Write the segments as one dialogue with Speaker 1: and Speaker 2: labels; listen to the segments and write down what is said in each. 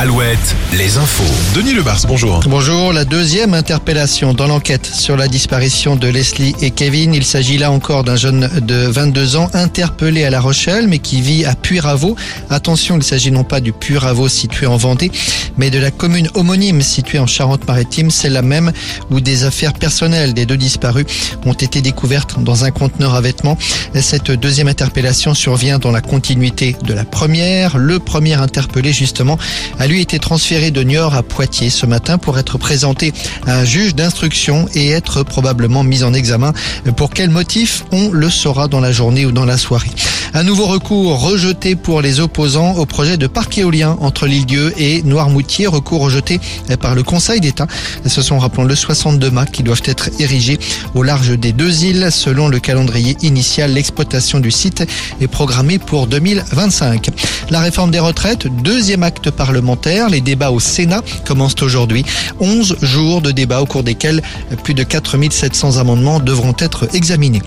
Speaker 1: Alouette, les infos.
Speaker 2: Denis Lebars, bonjour.
Speaker 3: Bonjour, la deuxième interpellation dans l'enquête sur la disparition de Leslie et Kevin. Il s'agit là encore d'un jeune de 22 ans interpellé à La Rochelle mais qui vit à Puyraveau. Attention, il s'agit non pas du Puyraveau situé en Vendée mais de la commune homonyme située en Charente-Maritime. C'est la même où des affaires personnelles des deux disparus ont été découvertes dans un conteneur à vêtements. Cette deuxième interpellation survient dans la continuité de la première. Le premier interpellé justement lui été transféré de Niort à Poitiers ce matin pour être présenté à un juge d'instruction et être probablement mis en examen. Pour quel motif On le saura dans la journée ou dans la soirée. Un nouveau recours rejeté pour les opposants au projet de parc éolien entre l'île-Dieu et Noirmoutier, recours rejeté par le Conseil d'État. Ce sont, rappelons-le, 62 mâts qui doivent être érigés au large des deux îles. Selon le calendrier initial, l'exploitation du site est programmée pour 2025. La réforme des retraites, deuxième acte parlementaire. Les débats au Sénat commencent aujourd'hui. 11 jours de débats au cours desquels plus de 4700 amendements devront être examinés.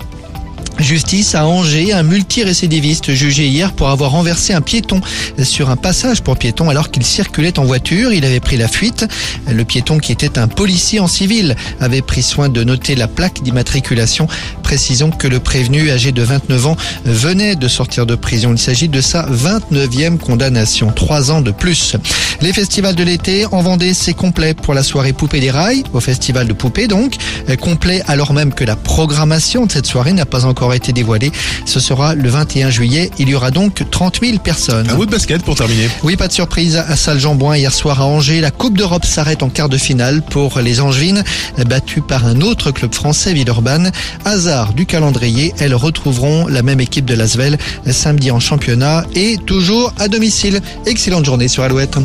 Speaker 3: Justice à Angers, un multirécidiviste jugé hier pour avoir renversé un piéton sur un passage pour piétons alors qu'il circulait en voiture. Il avait pris la fuite. Le piéton qui était un policier en civil avait pris soin de noter la plaque d'immatriculation. Précisons que le prévenu âgé de 29 ans venait de sortir de prison. Il s'agit de sa 29e condamnation. Trois ans de plus. Les festivals de l'été en Vendée, c'est complet pour la soirée Poupée des Rails, au festival de Poupée donc. Complet alors même que la programmation de cette soirée n'a pas encore été dévoilé. Ce sera le 21 juillet. Il y aura donc 30 000 personnes.
Speaker 2: Un mot de basket pour terminer.
Speaker 3: Oui, pas de surprise à salle jean hier soir à Angers. La Coupe d'Europe s'arrête en quart de finale pour les Angevines, battues par un autre club français, Villeurbanne. Hasard du calendrier, elles retrouveront la même équipe de Lasvel samedi en championnat et toujours à domicile. Excellente journée sur Alouette.